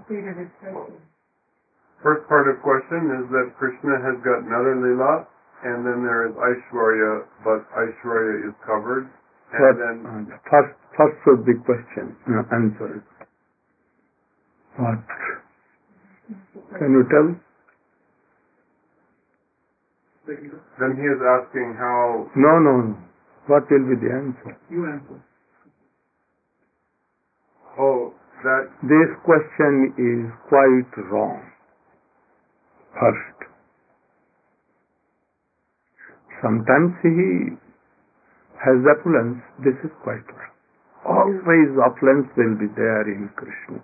completed his question. First part of question is that Krishna has got another lila, and then there is Aishwarya, but Aishwarya is covered. And But, then uh, first, first should be question, uh, answer. What? Can you tell? then he is asking how No, no, no. What will be the answer? You answer. oh that This question is quite wrong. First. Sometimes he has opulence, this is quite wrong. Always opulence will be there in Krishna.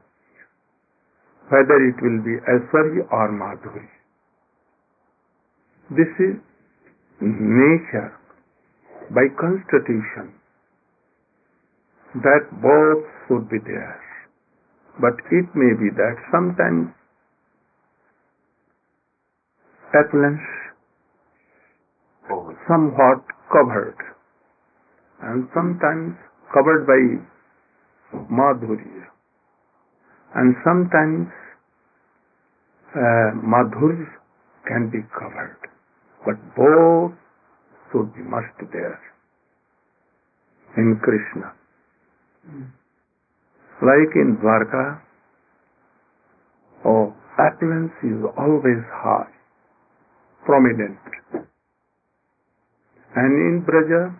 Whether it will be Aishwarya or Madhurya. This is nature by constitution that both should be there. But it may be that sometimes oh, somewhat covered and sometimes covered by madhurya and sometimes uh, madhurya can be covered but both should be must there in Krishna like in Dwarka oh opulence is always high prominent and in Braja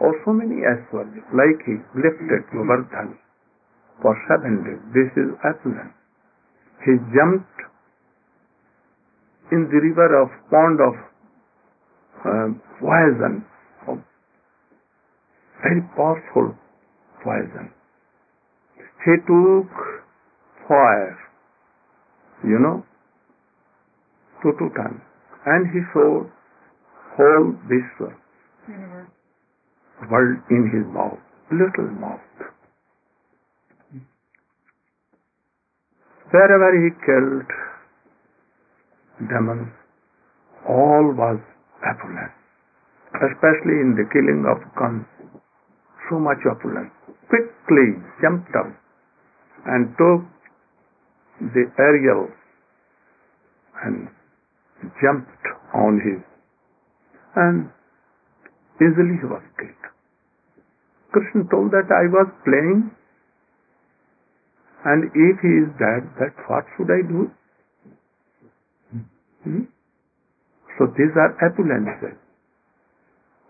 also many Aishwarya, like he lifted Govardhan for seven days. This is opulence. He jumped in the river of pond of uh, poison, of very powerful poison. He took fire, you know, to two times, and he showed whole Universe. world in his mouth, little mouth. Wherever he killed demons, all was opulence, especially in the killing of Kans. So much opulence. Quickly jumped up and took the aerial and jumped on his and easily he was killed. Krishna told that I was playing and if he is dead, that what should I do? Hmm? So these are opulences,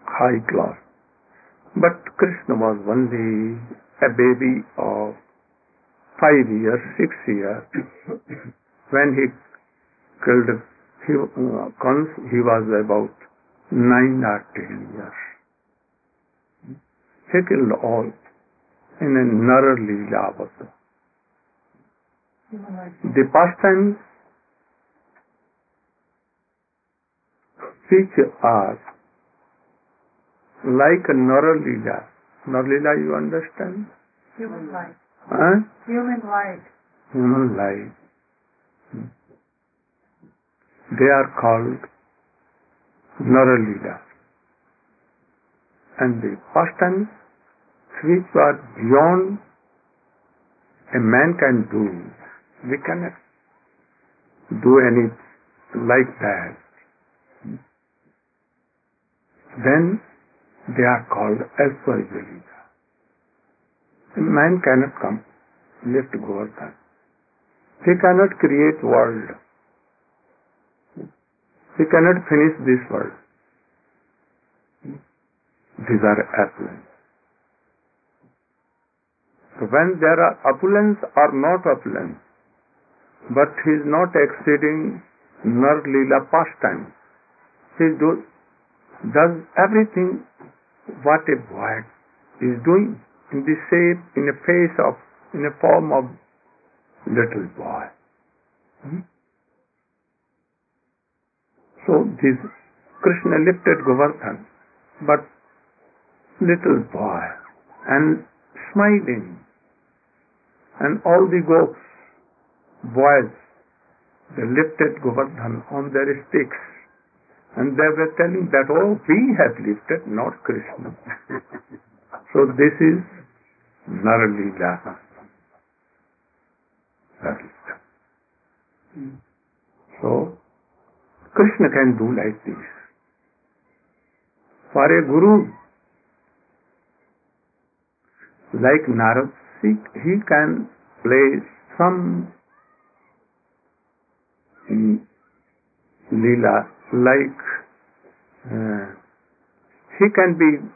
high class. But Krishna was only a baby of five years, six years. when he killed he, uh, Kans, he was about nine or ten years. He killed all in a Leela also. The pastimes which are like a Nara Leela. Nara Leela you understand? Human life. Huh? Human life. Human life. They are called Nara Leela. And the pastimes which are beyond a man can do, we cannot do any like that. Then they are called Aishwarya Leela. A man cannot come, lift Govardhan. He cannot create world. He cannot finish this world. These are opulence. So when there are opulence or not opulence, but he is not exceeding Nar Leela pastime. He do, does everything what a boy is doing in the shape, in the face of, in a form of little boy. Hmm? So this Krishna lifted Govardhan, but little boy and smiling. And all the goats, boys, they lifted Govardhan on their sticks. And they were telling that, oh, we have lifted, not Krishna. so this is Naralila. Naralila. So, Krishna can do like this. For a guru, like Narad, he, can play some lila, like uh, he can be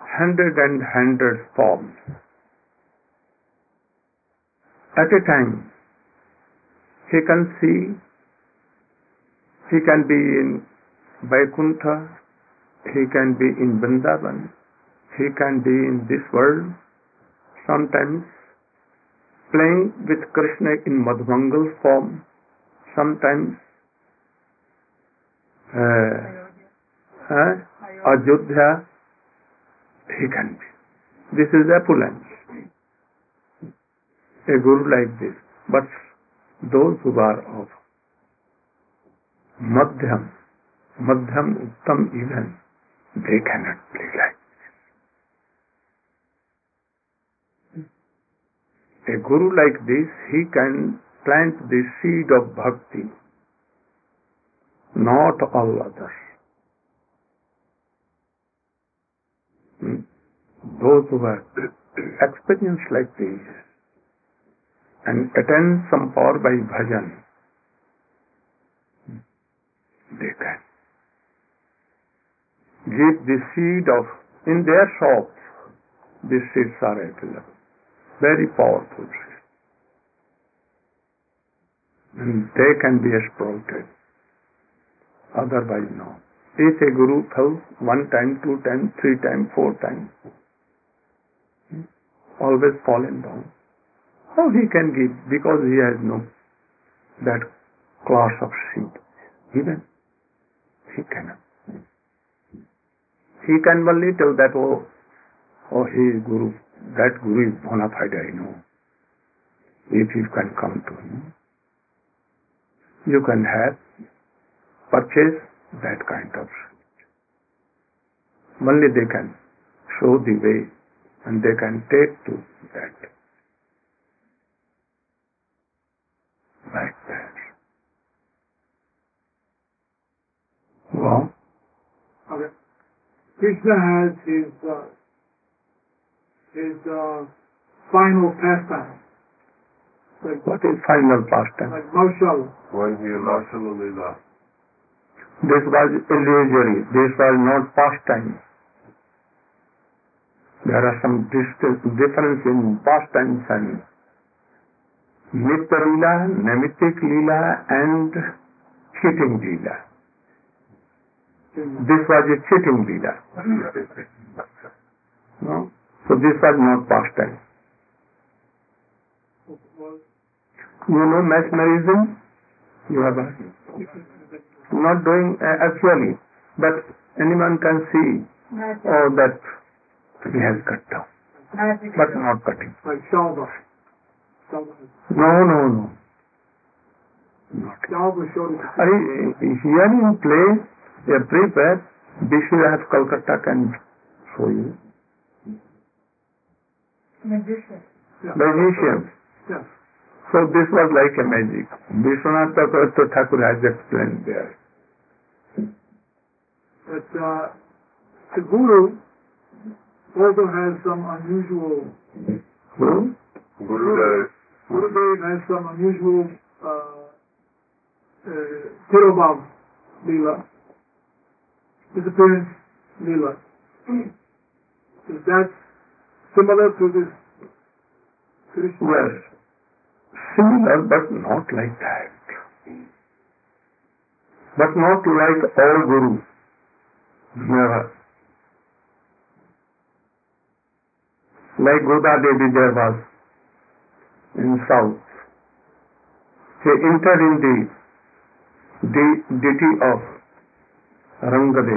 hundred and hundred forms at a time. He can see, he can be in Vaikuntha, he can be in Vrindavan, he can be in this world, sometimes playing with Krishna in Madhumangal form, sometimes uh, uh, Ajodhya, he can be. This is the opulence. A guru like this. But those who are of Madhyam, Madhyam, Uttam even, they cannot play like this. A guru like this, he can plant the seed of bhakti, not all others. Hmm? Those who have experience like this and attain some power by bhajan, they can give the seed of, in their shops, these seeds are available. Very powerful seeds. And they can be exploited. Otherwise, no. If a guru tells one time, two times, three times, four times, hmm, always fallen down. How he can give? Because he has no that class of seed. Even he cannot. He can only tell that, oh, oh, he is Guru. That Guru is bona fide, I know. If you can come to him, you can have, purchase that kind of seed. Only they can show the way and they can take to that. Like that. Well, Okay. Krishna has his uh, his uh, final pastime, like what is final pastime? like Maushal. When he lost Lila. This was illusory. This was not pastime. There are some distance, difference in pastimes and Nitya Leela, Naimittik Leela and cheating Leela. This was a cheating Leela. No? So this was not pastime. You know mesmerism? You have heard? Not doing uh, actually, but anyone can see Magic. oh, that he has cut down, but not cutting. like Shalva. Shalva, No, no, no. Not. Shalva showed it. I, here in play, everywhere, Bishop Calcutta can show you. Magician. Yeah. Magicians. Yes. So this was like a magic. Vishwanath Thakur Thakur has explained there. But uh, the guru also has some unusual. Who? Guru Dev. Gurudev has some unusual uh, uh, Tirobhav Leela, disappearance Leela. Is that similar to this Krishna? Yes. Similar, but not like that. But not like all gurus. Never. Like Goda Devi there was in south. He entered in the, the deity of रंग दे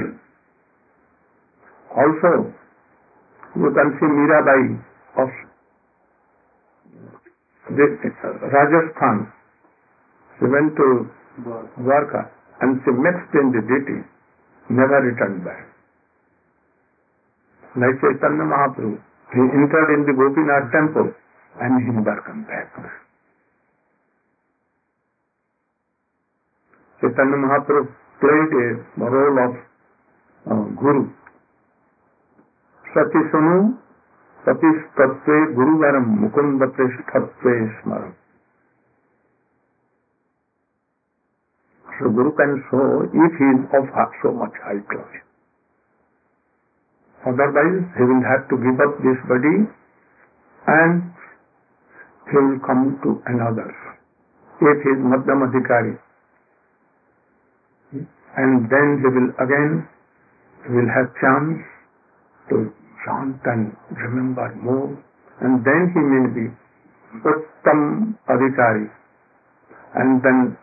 also you can Mirabai of Rajasthan cement to Dwarka and she makes in deity never return back नहीं Chaitanya Mahaprabhu he entered in the Gopinath temple and he never come back Chaitanya Mahaprabhu played a role of uh, Guru. Sati Tattve Guruvaram Mukunda Presthatve Smaram. So Guru can show if he is of so much high class. Otherwise, he will have to give up this body and he will come to another. If he is Madhyam Adhikari, and then he will again will have chance to chant and remember more, and then he may be Uttam Adhikari, and then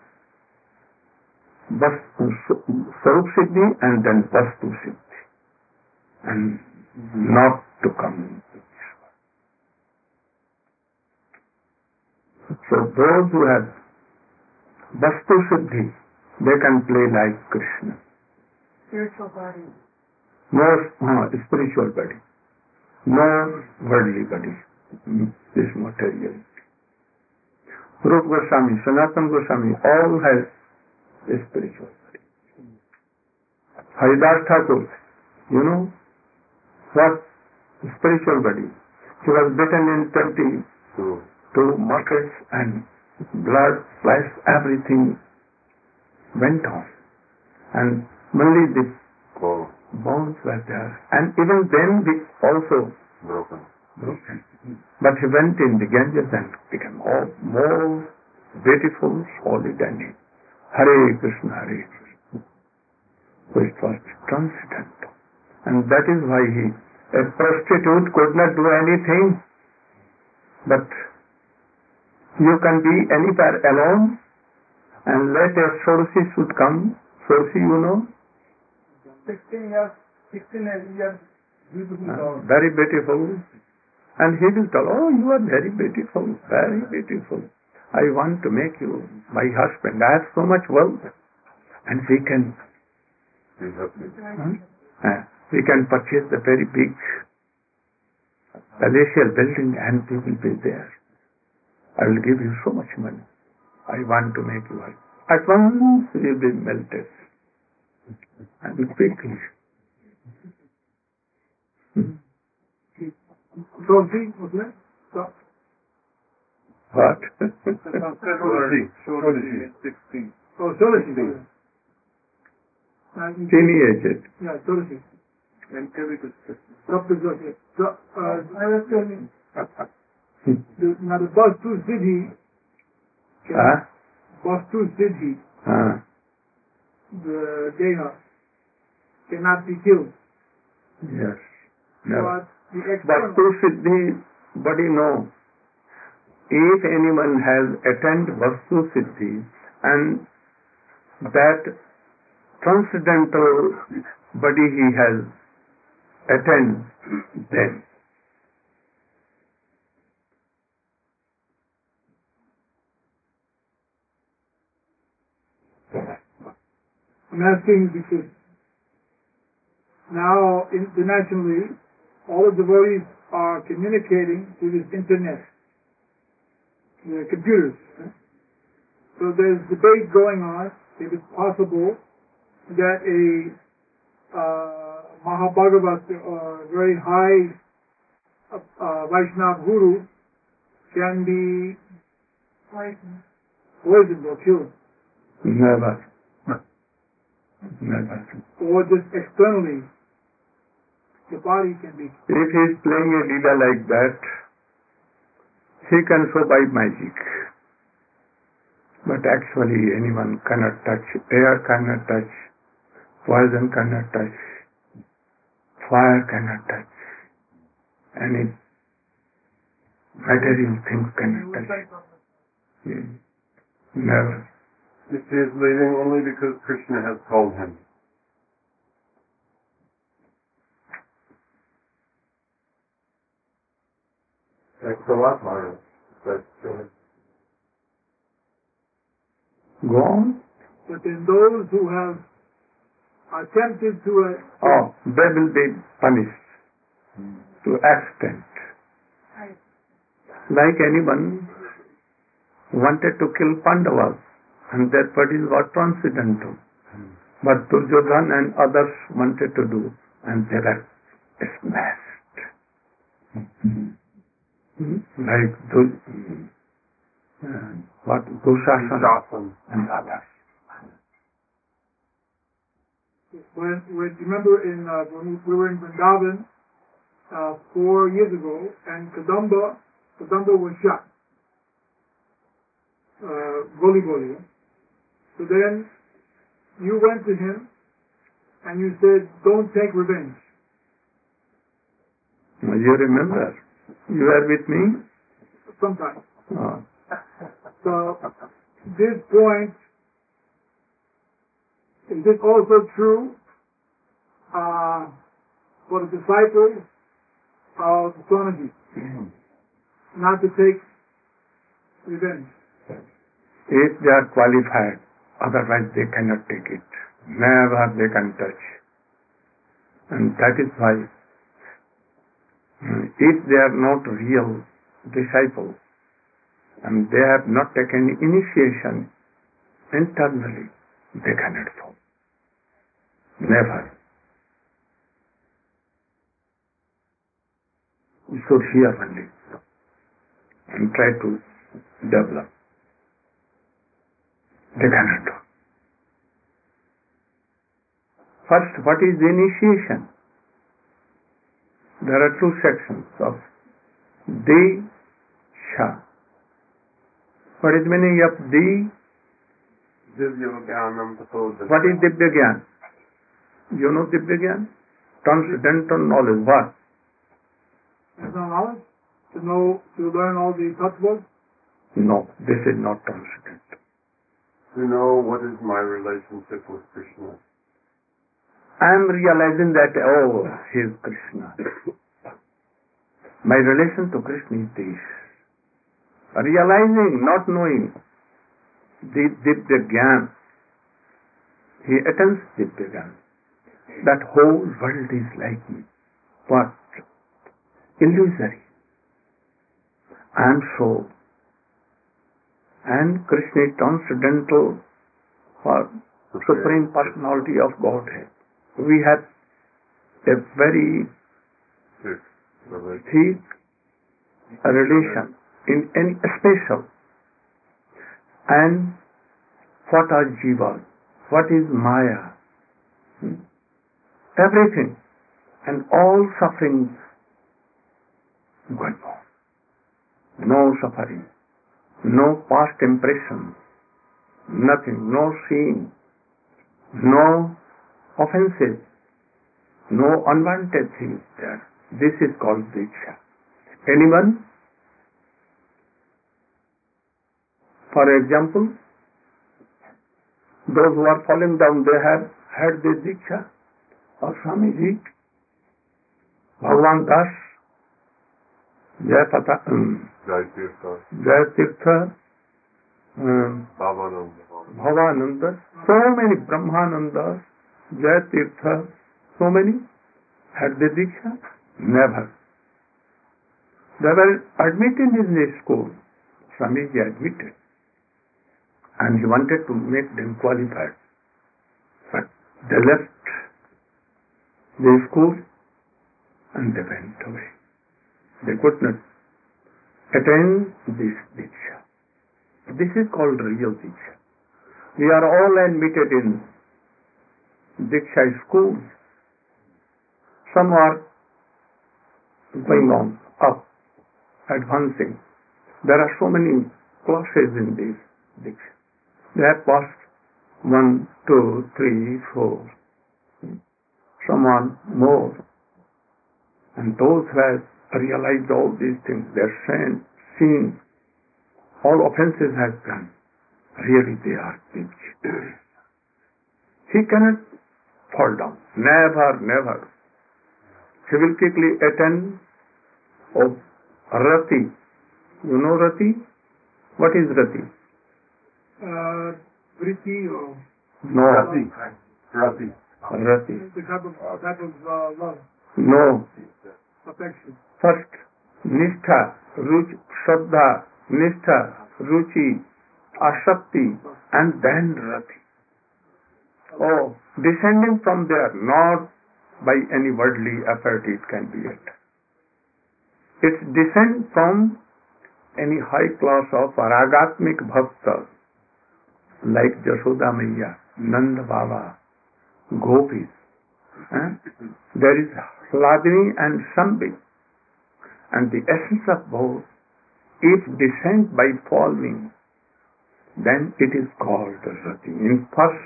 Sarup Siddhi and then Vastu Siddhi, and not to come. So those who have Vastu Siddhi, they can play like Krishna. Spiritual body. No uh, spiritual body, no worldly body, this material. Rup Goswami, Sanatan Goswami, all have a spiritual body. Haridas Thakur, you know, what spiritual body. He was beaten in 20 So, markets and blood, flesh, everything went on. And only the oh, bones were there. And even then we also broken. broken. But he went in the Ganges and became all more beautiful, solid and Hare Krishna, Hare Krishna. So it was transcendental. And that is why he, a prostitute could not do anything. But you can be anywhere alone and let a Sorsi should come. Sorsi, you know, 16 years, 16 years, beautiful Uh, very beautiful. And he will tell, oh, you are very beautiful, very beautiful. I want to make you my husband. I have so much wealth. And we can, You have to. hmm, uh, we can purchase a very big palatial building and we will be there. I will give you so much money. I want to make you husband. At once you will be melted. And quickly. Hmm. So, see, was that? So, What? Shorty. Shorty. Sixteen. oh, Solasi. Uh, Teenaged. Yeah, Solasi. And Kevin is Dr. Joshi. So, uh, I was telling, Hmm. the, now the Bastu Siddhi, Huh? Bastu Siddhi, Huh? the Deha, cannot be killed. Yes. No. But the external, Siddhi, body no. If anyone has attained Vastu Siddhi and that transcendental body he has attained, then I'm asking because now internationally, all the devotees are communicating through this internet, the computers. huh? So there's debate going on if it's possible that a uh, Mahabhagavat, uh, very high uh, uh, Vaishnava guru, can be Poison. poisoned or killed, never. Or just externally, the body can be If he is playing a leela like that, he can show by magic. But actually anyone cannot touch, air cannot touch, poison cannot touch, fire cannot touch, any material things cannot touch. Hmm. Never. He is leaving only because Krishna has called him. Thanks a lot, Maharaj. That's uh, Go on. But then those who have attempted to, uh, Oh, they will be punished to extent. Like anyone wanted to kill Pandavas and that body was transcendental. But Duryodhan and others wanted to do, and they were smashed. Like Du- uh, what Dushasana Dushasana. and others. When, when you remember in uh, when we were in Vrindavan uh, four years ago, and Kadamba, Kadamba was shot, uh, Goli Goli. So then you went to him and you said, "Don't take revenge." You remember? You were with me? Sometimes. Uh, So this point is this also true uh, for the disciples of Swamiji? Not to take revenge. if they are qualified, otherwise they cannot take it. Never they can touch. And that is why, mm, if they are not real disciples, and they have not taken initiation internally, they cannot fall. Never. We should hear only and try to develop. They cannot do. First, what is the initiation? There are two sections of Diksha. What is the meaning of Di? Divyagyanam tato What is Divya Gyan? You know Divya Gyan? Transcendental knowledge. What? That's not knowledge. To know, to learn all the tattvas. No, this is not transcendental. To know what is my relationship with Krishna. I am realizing that, oh, he is Krishna. My relation to Krishna is this. Realizing, not knowing, the Divya Gyan. He attends Divya Gyan. That whole world is like me. but Illusory. I am soul. And Krishna is transcendental for Supreme Personality of Godhead. We have a very thick relation in any special. And what are jivas? What is maya? Hmm? Everything and all sufferings going on. No suffering, no past impression, nothing, no sin, no offenses, no unwanted things there. This is called Diksha. Anyone? For example, those who are falling down, they have had this Diksha. Or Swamiji, Bhagavan Das, Jai Pata, um, Jai Tirtha. Jai Tirtha, um, Bhavananda. Bhavananda, so many Brahmanandas, Jai Tirtha, so many had the Diksha? Never. They were admitted in the school. Swamiji admitted. And he wanted to make them qualified. But they left the school and they went away. They could not attain this Diksha. This is called real Diksha. We are all admitted in Diksha schools. Some are going on, up, advancing. There are so many classes in this Diksha. They have passed one, two, three, four. Some are more. And those who have realized all these things, their sin, sin, all offenses have done, really they are big. he cannot fall down. Never, never. He will quickly attain of Rati. You know Rati? What is Rati? Uh, Vritti or No. Rati. Rati. Rati. the type of, type of uh, love, No. First nishtha ruchi shraddha nishtha ruchi asakti and then rati oh descending from there not by any worldly authority it can be it it's descend from any high class of aragatmika bhakta like Jasoda मैया नंद बाबा गोपी There is Hladini and Sambhi. And the essence of both, if descent by falling, then it is called Rati. In first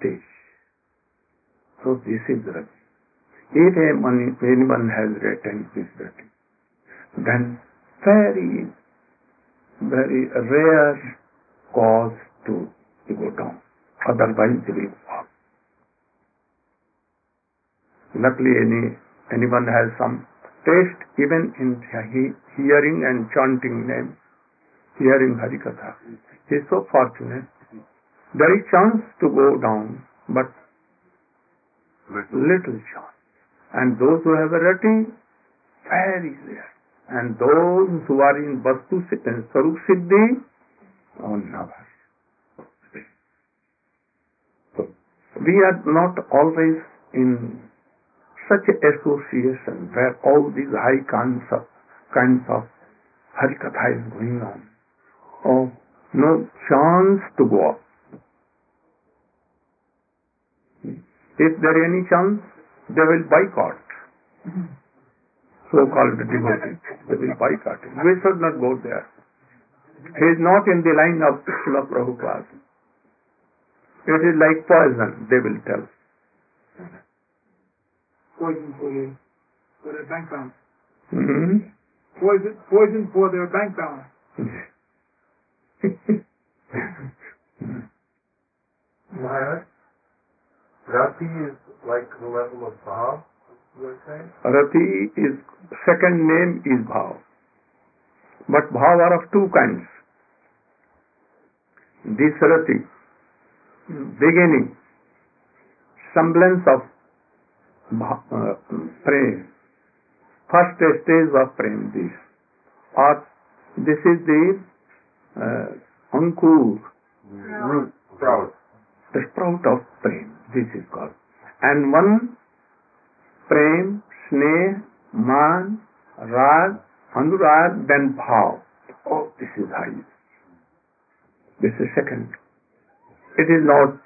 stage. So this is Rati. If anyone has written this Rati, then very, very rare cause to go down. Otherwise they will. Luckily any, anyone has some taste even in he, hearing and chanting name, hearing Harikatha. He is so fortunate. There is chance to go down, but little chance. And those who have a rati, very rare. And those who are in Vastu Sarup Siddhi, oh, never. So, we are not always in such association where all these high kinds of, kinds of Harikatha is going on. Oh, no chance to go up. If there is any chance, they will boycott. So-called devotees, they will boycott. We should not go there. He is not in the line of Srila Prabhupada. It is like poison, they will tell. Poison for their, for their bank balance. hmm Poison, poison for their bank balance. Maharaj, Rati is like the level of Bhav, you were saying? Rati is, second name is Bhav. But Bhav are of two kinds. This Rati, beginning, semblance of uh, prem, first stage of prem, this. Or this is the uh, ankur, Root, sprout. the sprout of prem, this is called. And one prem, sneh, man, rag, anurag, then bhav. Oh, this is high. This is second. It is not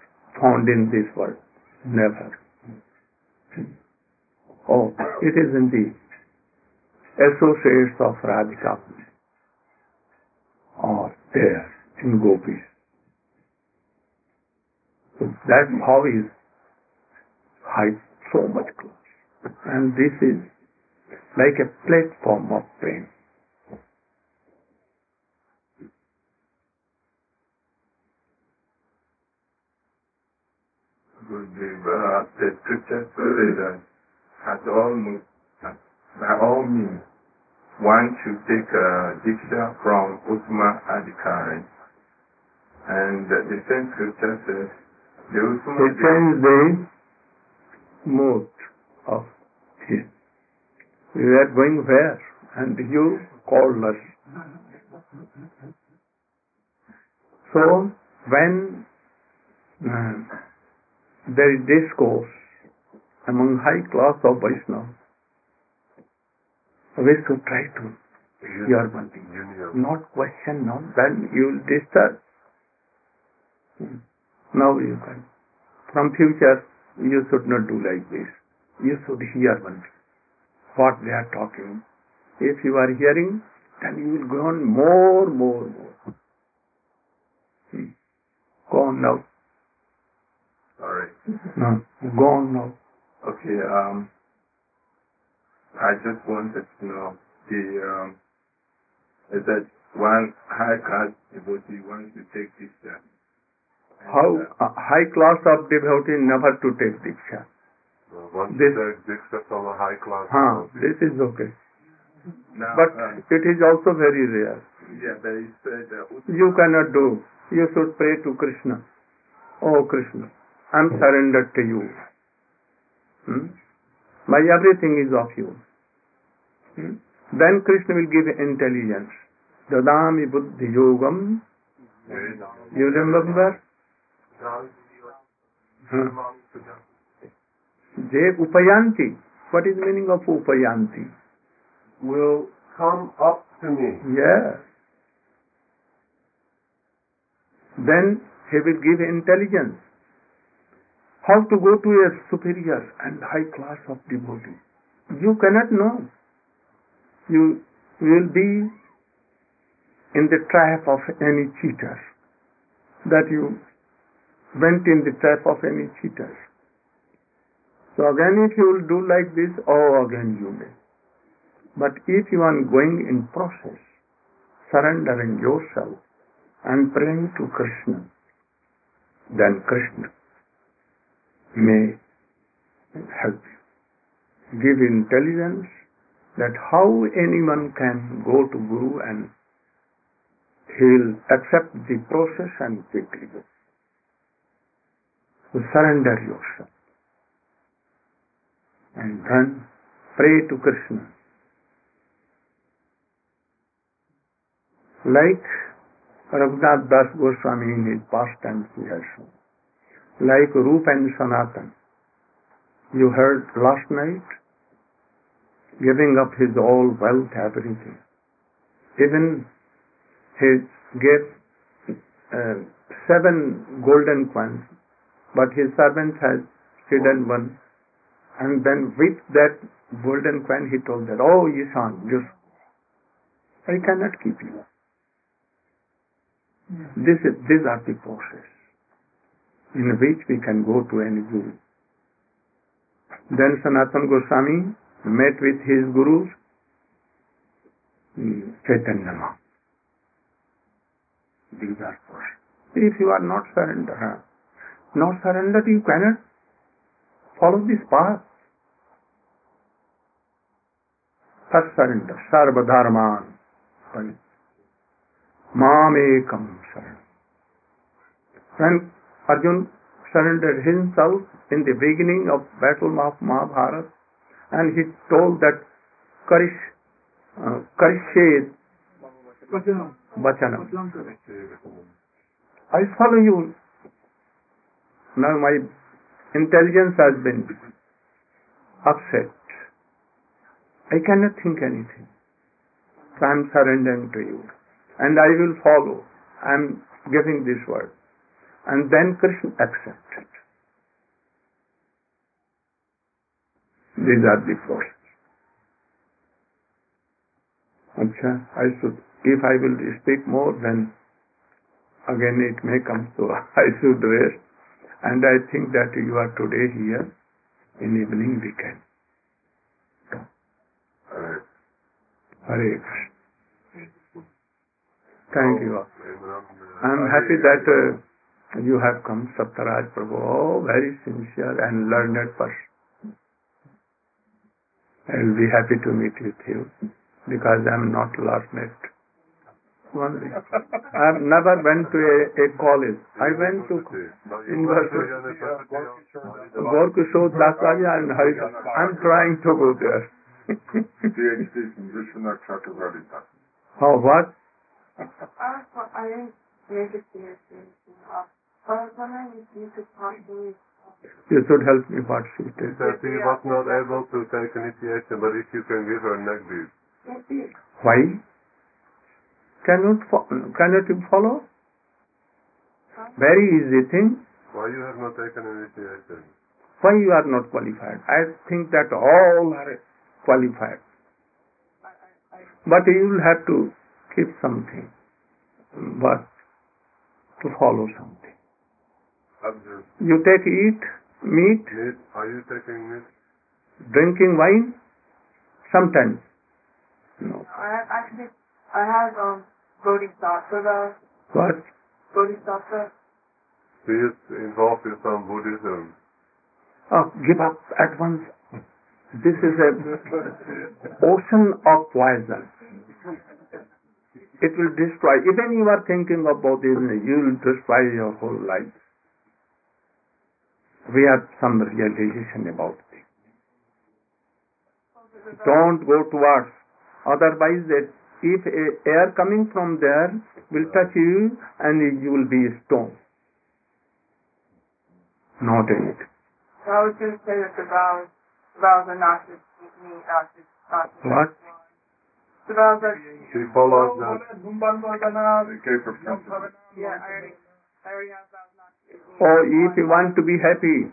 found in this world. Never. Oh, it is in the associates of Radhika. Or there in gopis. So that bhav is high, so much close. And this is like a platform of prem. Gurudev, uh, the scripture says that at all, by all means, one should take a diksha from Uttama Adhikari. And the same scripture says, the Uttama He the mood of his. We were going where? And you called us. So, when uh, there is discourse among high class of Vaishnava, we should try to hear one thing. Not question, not then you will disturb. Hmm. Now you can. From future, you should not do like this. You should hear one thing. What they are talking. If you are hearing, then you will go on more, more, more. Hmm. Go on now. Sorry. No. Go on now. Okay, um, I just wanted to know the, um, is that one high class devotee wants to take diksha. How uh, high class of devotee never to take diksha. Once This- Diksha from a high class, Huh, this is okay. now, But um, it is also very rare. yeah, but uh, You cannot do. You should pray to Krishna. Oh Krishna, I'm surrendered to you. Hmm? My everything is of you. Hmm? Then Krishna will give intelligence. Dadami Buddhi Yogam. You remember? Huh. Je Upayanti. What is the meaning of Upayanti? Will come up to me. Yes. Then he will give intelligence. How to go to a superior and high class of devotee. You cannot know. You will be in the trap of any cheater. That you went in the trap of any cheater. So again if you will do like this, oh again you may. But if you are going in process, surrendering yourself and praying to Krishna, then Krishna may help you. Give intelligence that how anyone can go to Guru and he'll accept the process and quickly go. So surrender yourself. And then pray to Krishna. Like Raghunath Das Goswami in his past times he has shown. Like Rup and Sanatan. You heard last night, giving up his all wealth, everything. Even he gave uh, seven golden coins, but his servant has hidden one. And then with that golden coin he told that, oh Ishan, just I cannot keep you. This is, these are the process in which we can go to any guru. Then Sanatan Goswami met with his gurus, hmm, Chaitanya Maha. These are process. If you are not surrendered, not surrendered, you cannot follow this path. First surrender, Sarva Dharman. Mamekam surrender. When Arjun surrendered himself in the beginning of battle of Mahabharata and he told that Karish, uh, Karished kare. I follow you. Now my intelligence has been upset. I cannot think anything. So I am surrendering to you. And I will follow. I am giving this word. And then Krishna accepted. These are the forces. Acha, I should, if I will speak more, then again it may come, so I should rest. And I think that you are today here, in evening we can. Hare Krishna. Thank you. I am happy that uh, you have come, Saptaraj Prabhu. Oh, very sincere and learned person. I will be happy to meet with you because I am not learned. Only. I have never went to a, a college. I went to university. Gorkishore Dasarya and Haridhar. I am trying to go there. PhD from Vishwanath Chakravarti. How what? I was, I didn't make it to your but I was wondering if you could possibly You should help me participate. He said he was not able to take initiation, but if you can give her neck deed. Why? Cannot fo- cannot you follow? Very easy thing. Why you have not taken initiation? Why you are not qualified? I think that all are qualified. But you will have to keep something. But to follow something. Observe. You take eat, meat, Meat, are you taking meat? drinking wine, sometimes. No. I have actually, I have um Bodhisattva, What? Bodhisattva. Do you involve yourself in Buddhism? Oh, give up at once. This is a ocean of poison. It will destroy. Even you are thinking of Buddhism, you will destroy your whole life. We have some realization about it. Don't go towards. Otherwise, that if a- air coming from there will touch you and you will be stone. Not in it. So I was going to say that the vows, vows are not to keep me, not to, not to. What? The vows are, He follows that. Okay, for yeah, I already, I already have vows Or if you want to be happy,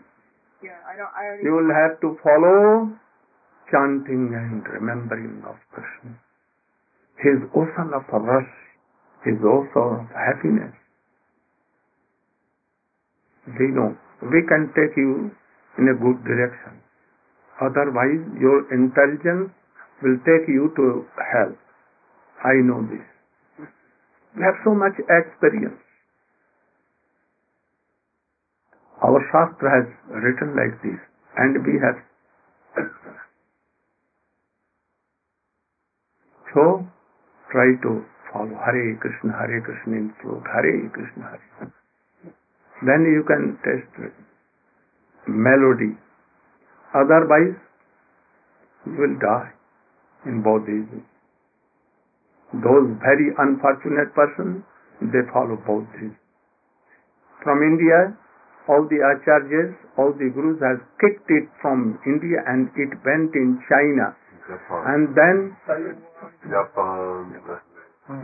Yeah, I don't, I already. you will have to follow chanting and remembering of Krishna. His ocean of rasa, his ocean of happiness. We know, we can take you in a good direction. Otherwise, your intelligence will take you to hell. I know this. We have so much experience. Our Shastra has written like this, and we have. So, try to follow Hare Krishna, Hare Krishna in throat, Hare Krishna, Hare Krishna. Then you can taste melody. Otherwise, you will die in these. Those very unfortunate persons, they follow these. From India, all the acharyas, all the gurus have kicked it from India and it went in China. Japan. And then, Japan.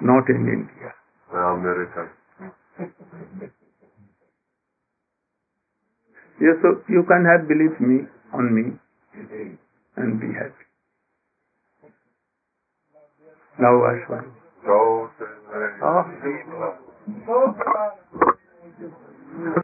not in India. Uh, America. Yes, so you can have belief me on me and be happy. Now Ashwani. Go to Oh. the-